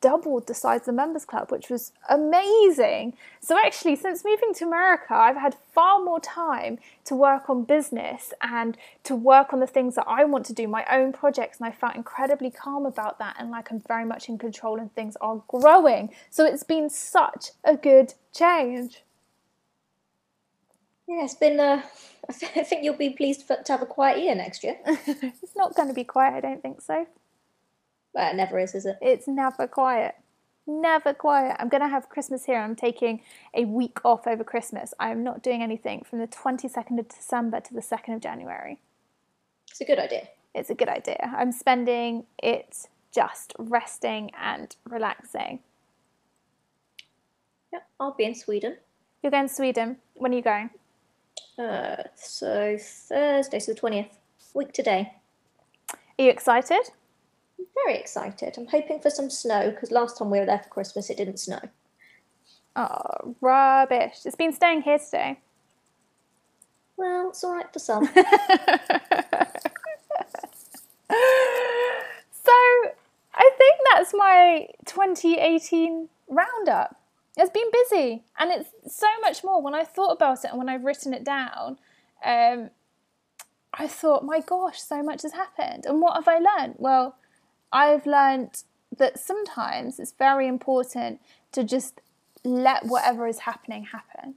doubled the size of the members club, which was amazing. So, actually, since moving to America, I've had far more time to work on business and to work on the things that I want to do, my own projects. And I felt incredibly calm about that and like I'm very much in control and things are growing. So, it's been such a good change. Yeah, it's been. Uh, I think you'll be pleased to have a quiet year next year. it's not going to be quiet, I don't think so. Well, it never is, is it? It's never quiet. Never quiet. I'm going to have Christmas here. I'm taking a week off over Christmas. I am not doing anything from the 22nd of December to the 2nd of January. It's a good idea. It's a good idea. I'm spending it just resting and relaxing. Yeah, I'll be in Sweden. You're going to Sweden. When are you going? Uh, so Thursday, so the twentieth, week today. Are you excited? Very excited. I'm hoping for some snow because last time we were there for Christmas, it didn't snow. Oh, rubbish. It's been staying here today. Well, it's all right for some. so I think that's my 2018 roundup. It's been busy and it's so much more. When I thought about it and when I've written it down, um, I thought, my gosh, so much has happened. And what have I learned? Well, I've learned that sometimes it's very important to just let whatever is happening happen.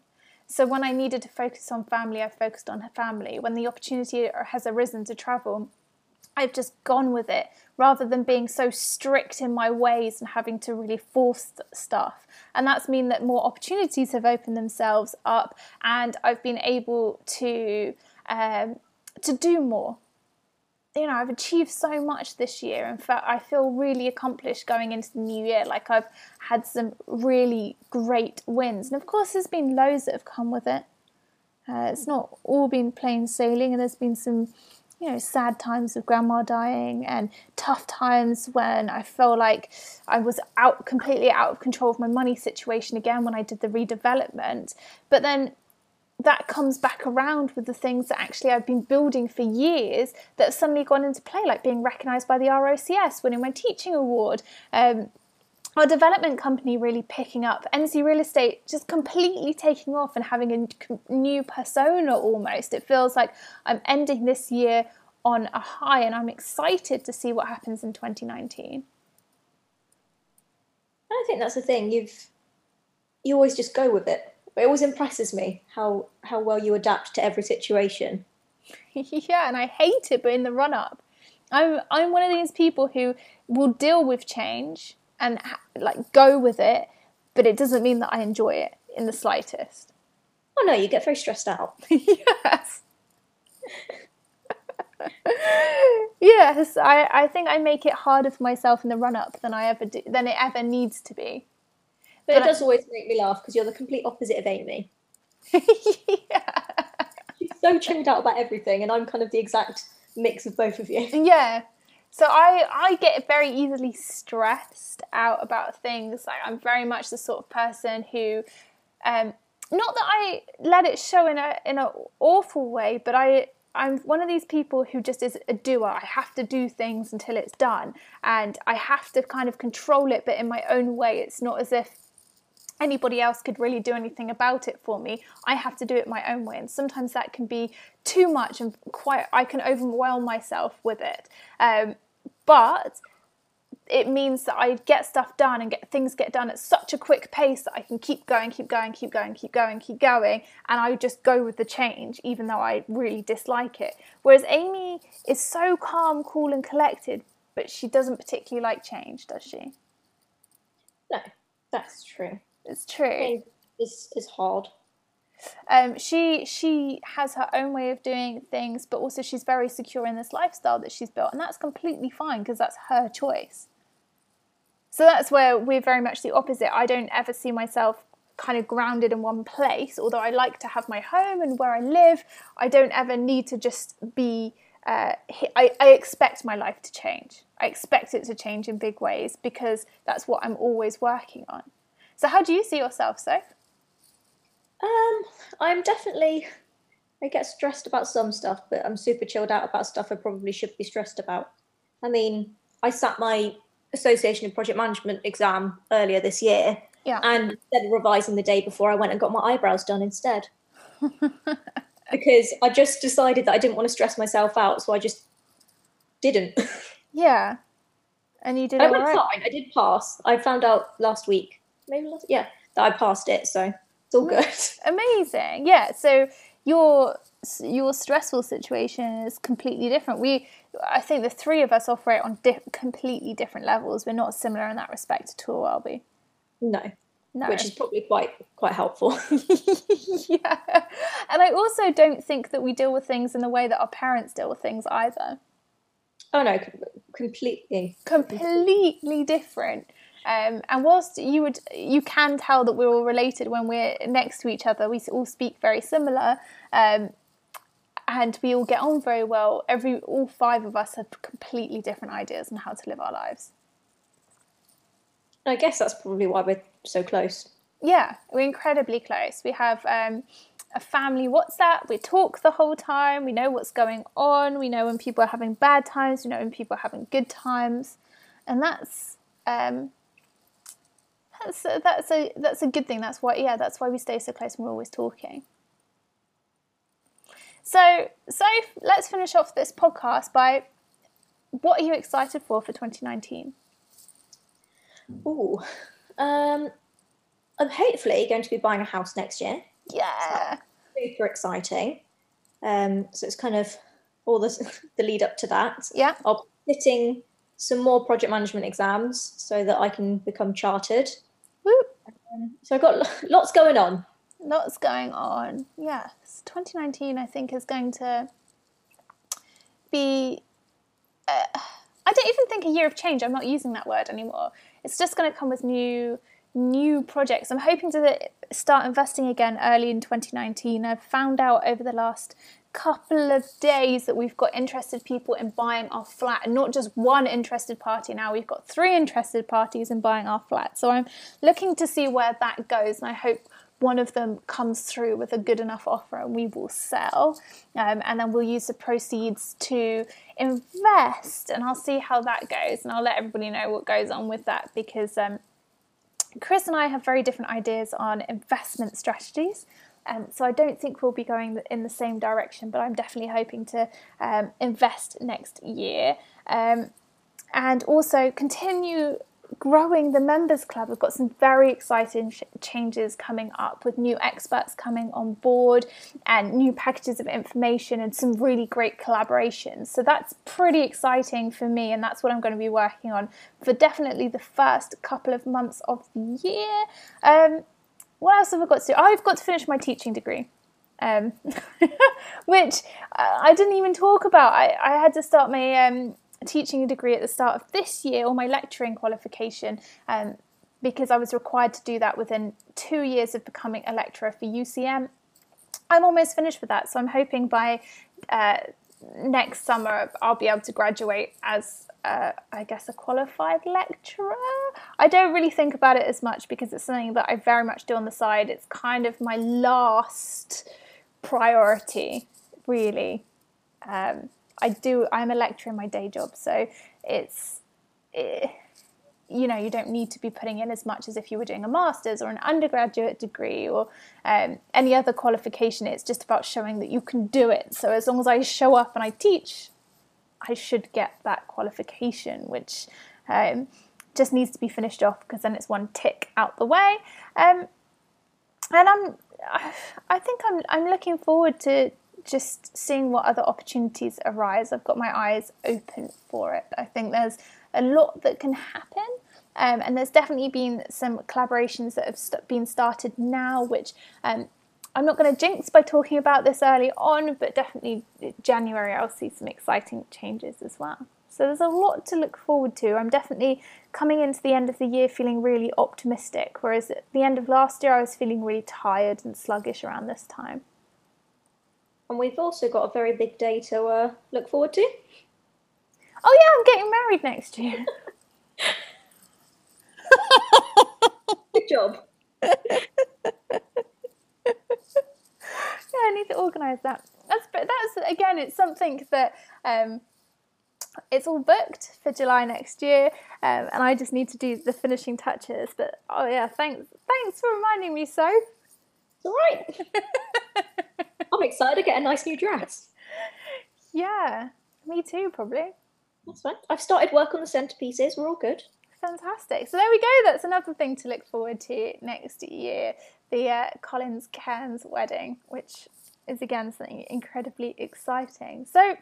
So when I needed to focus on family, I focused on her family. When the opportunity has arisen to travel, I've just gone with it rather than being so strict in my ways and having to really force stuff. And that's mean that more opportunities have opened themselves up, and I've been able to um, to do more you know, I've achieved so much this year. and fact, I feel really accomplished going into the new year. Like I've had some really great wins, and of course, there's been lows that have come with it. Uh, it's not all been plain sailing, and there's been some, you know, sad times of grandma dying and tough times when I felt like I was out completely out of control of my money situation again when I did the redevelopment. But then that comes back around with the things that actually I've been building for years that have suddenly gone into play, like being recognised by the RICS, winning my teaching award. Um, our development company really picking up, NC Real Estate just completely taking off and having a new persona almost. It feels like I'm ending this year on a high and I'm excited to see what happens in 2019. I think that's the thing. You've you always just go with it but it always impresses me how how well you adapt to every situation. yeah, and I hate it, but in the run up, I'm I'm one of these people who will deal with change and like go with it, but it doesn't mean that I enjoy it in the slightest. Oh no, you get very stressed out. yes. yes, I, I think I make it harder for myself in the run up than I ever do than it ever needs to be. But, but it does I... always make me laugh because you're the complete opposite of Amy. yeah. She's so chilled out about everything, and I'm kind of the exact mix of both of you. Yeah. So I I get very easily stressed out about things. Like I'm very much the sort of person who, um, not that I let it show in a in an awful way, but I I'm one of these people who just is a doer. I have to do things until it's done, and I have to kind of control it, but in my own way. It's not as if anybody else could really do anything about it for me. I have to do it my own way, and sometimes that can be too much and quite. I can overwhelm myself with it. Um, but it means that I get stuff done and get things get done at such a quick pace that I can keep going, keep going, keep going, keep going, keep going, and I just go with the change, even though I really dislike it. Whereas Amy is so calm, cool, and collected, but she doesn't particularly like change, does she? No, that's true. It's true. Is is hard. Um, she she has her own way of doing things, but also she's very secure in this lifestyle that she's built, and that's completely fine because that's her choice. So that's where we're very much the opposite. I don't ever see myself kind of grounded in one place, although I like to have my home and where I live. I don't ever need to just be. Uh, I, I expect my life to change. I expect it to change in big ways because that's what I'm always working on. So, how do you see yourself, Soph? Um, I'm definitely. I get stressed about some stuff, but I'm super chilled out about stuff I probably should be stressed about. I mean, I sat my Association of Project Management exam earlier this year, yeah. and instead of revising the day before, I went and got my eyebrows done instead. because I just decided that I didn't want to stress myself out, so I just didn't. Yeah, and you did. I went right. fine. I did pass. I found out last week maybe last, yeah, that I passed it. So it's all good. Amazing. Yeah. So your your stressful situation is completely different. We, I think, the three of us operate on di- completely different levels. We're not similar in that respect at all, are we? No. No. Which is probably quite quite helpful. yeah. And I also don't think that we deal with things in the way that our parents deal with things either. Oh no, completely. Completely different. Um, and whilst you would, you can tell that we're all related when we're next to each other. We all speak very similar, um, and we all get on very well. Every all five of us have completely different ideas on how to live our lives. I guess that's probably why we're so close. Yeah, we're incredibly close. We have um, a family WhatsApp. We talk the whole time. We know what's going on. We know when people are having bad times. We know when people are having good times, and that's um, that's a, that's a that's a good thing. That's why yeah, that's why we stay so close and we're always talking. So so let's finish off this podcast by what are you excited for for 2019? Oh, um, I'm hopefully going to be buying a house next year. Yeah, super exciting. Um, so it's kind of all the the lead up to that. Yeah, I'll be sitting some more project management exams so that I can become chartered. So I've got lots going on. Lots going on. Yes, 2019 I think is going to be. Uh, I don't even think a year of change. I'm not using that word anymore. It's just going to come with new new projects. I'm hoping to start investing again early in 2019. I've found out over the last couple of days that we've got interested people in buying our flat and not just one interested party now we've got three interested parties in buying our flat. So i'm looking to see where that goes and i hope one of them comes through with a good enough offer and we will sell. Um, and then we'll use the proceeds to invest and i'll see how that goes and i'll let everybody know what goes on with that because um, chris and i have very different ideas on investment strategies um, so I don't think we'll be going in the same direction, but I'm definitely hoping to um, invest next year um, and also continue growing the members club. We've got some very exciting sh- changes coming up with new experts coming on board and new packages of information and some really great collaborations. So that's pretty exciting for me, and that's what I'm going to be working on for definitely the first couple of months of the year. Um, what else have I got to do? I've got to finish my teaching degree. Um, which I didn't even talk about. I, I had to start my um, teaching degree at the start of this year, or my lecturing qualification, um, because I was required to do that within two years of becoming a lecturer for UCM. I'm almost finished with that, so I'm hoping by uh, next summer I'll be able to graduate as, uh, I guess, a qualified lecturer. I don't really think about it as much because it's something that I very much do on the side. It's kind of my last priority, really. Um, I do. I'm a lecturer in my day job, so it's. It, you know, you don't need to be putting in as much as if you were doing a master's or an undergraduate degree or um, any other qualification. It's just about showing that you can do it. So as long as I show up and I teach, I should get that qualification, which um, just needs to be finished off because then it's one tick out the way. Um, and I'm, I think I'm, I'm looking forward to just seeing what other opportunities arise. I've got my eyes open for it. I think there's a lot that can happen. Um, and there's definitely been some collaborations that have st- been started now, which um, I'm not going to jinx by talking about this early on, but definitely January I'll see some exciting changes as well. So there's a lot to look forward to. I'm definitely coming into the end of the year feeling really optimistic, whereas at the end of last year I was feeling really tired and sluggish around this time. And we've also got a very big day to uh, look forward to. Oh yeah, I'm getting married next year. Good job. yeah, I need to organise that. That's but that's again, it's something that um, it's all booked for July next year, um, and I just need to do the finishing touches. But oh yeah, thanks thanks for reminding me, so. It's all right. I'm excited to get a nice new dress. Yeah, me too, probably. That's fine. I've started work on the centerpieces. We're all good. Fantastic. So there we go. That's another thing to look forward to next year. The uh, Collins Cairns wedding, which is again something incredibly exciting. So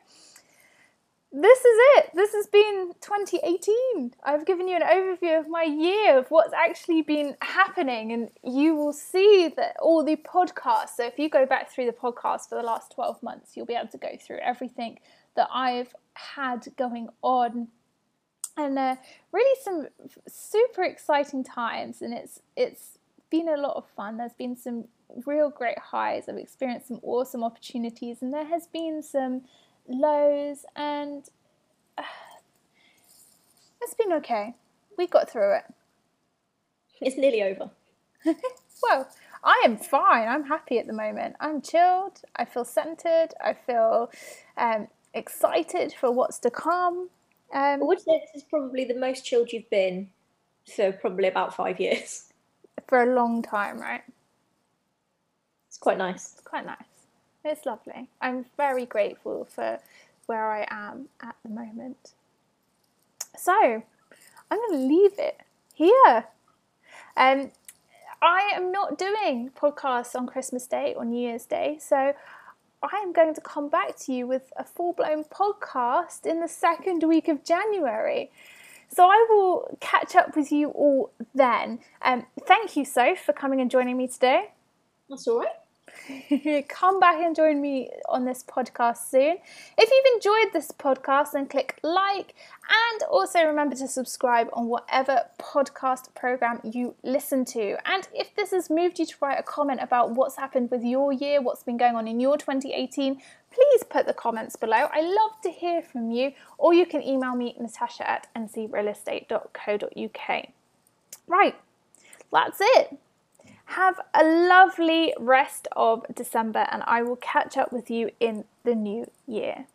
this is it. This has been 2018. I've given you an overview of my year, of what's actually been happening, and you will see that all the podcasts. So, if you go back through the podcast for the last 12 months, you'll be able to go through everything that I've had going on and uh, really some super exciting times. And it's it's been a lot of fun. There's been some real great highs. I've experienced some awesome opportunities, and there has been some lows, and uh, it's been okay. We got through it. It's nearly over. well, I am fine. I'm happy at the moment. I'm chilled. I feel centered. I feel um, excited for what's to come. Um, I would say this is probably the most chilled you've been for probably about five years. For a long time, right? It's quite nice. It's quite nice. It's lovely. I'm very grateful for where I am at the moment. So, I'm going to leave it here. Um, I am not doing podcasts on Christmas Day or New Year's Day, so I am going to come back to you with a full blown podcast in the second week of January. So I will catch up with you all then. Um, thank you, Soph, for coming and joining me today. That's all right. Come back and join me on this podcast soon. If you've enjoyed this podcast, then click like and also remember to subscribe on whatever podcast program you listen to. And if this has moved you to write a comment about what's happened with your year, what's been going on in your 2018, please put the comments below. I love to hear from you, or you can email me natasha at ncrealestate.co.uk. Right, that's it. Have a lovely rest of December, and I will catch up with you in the new year.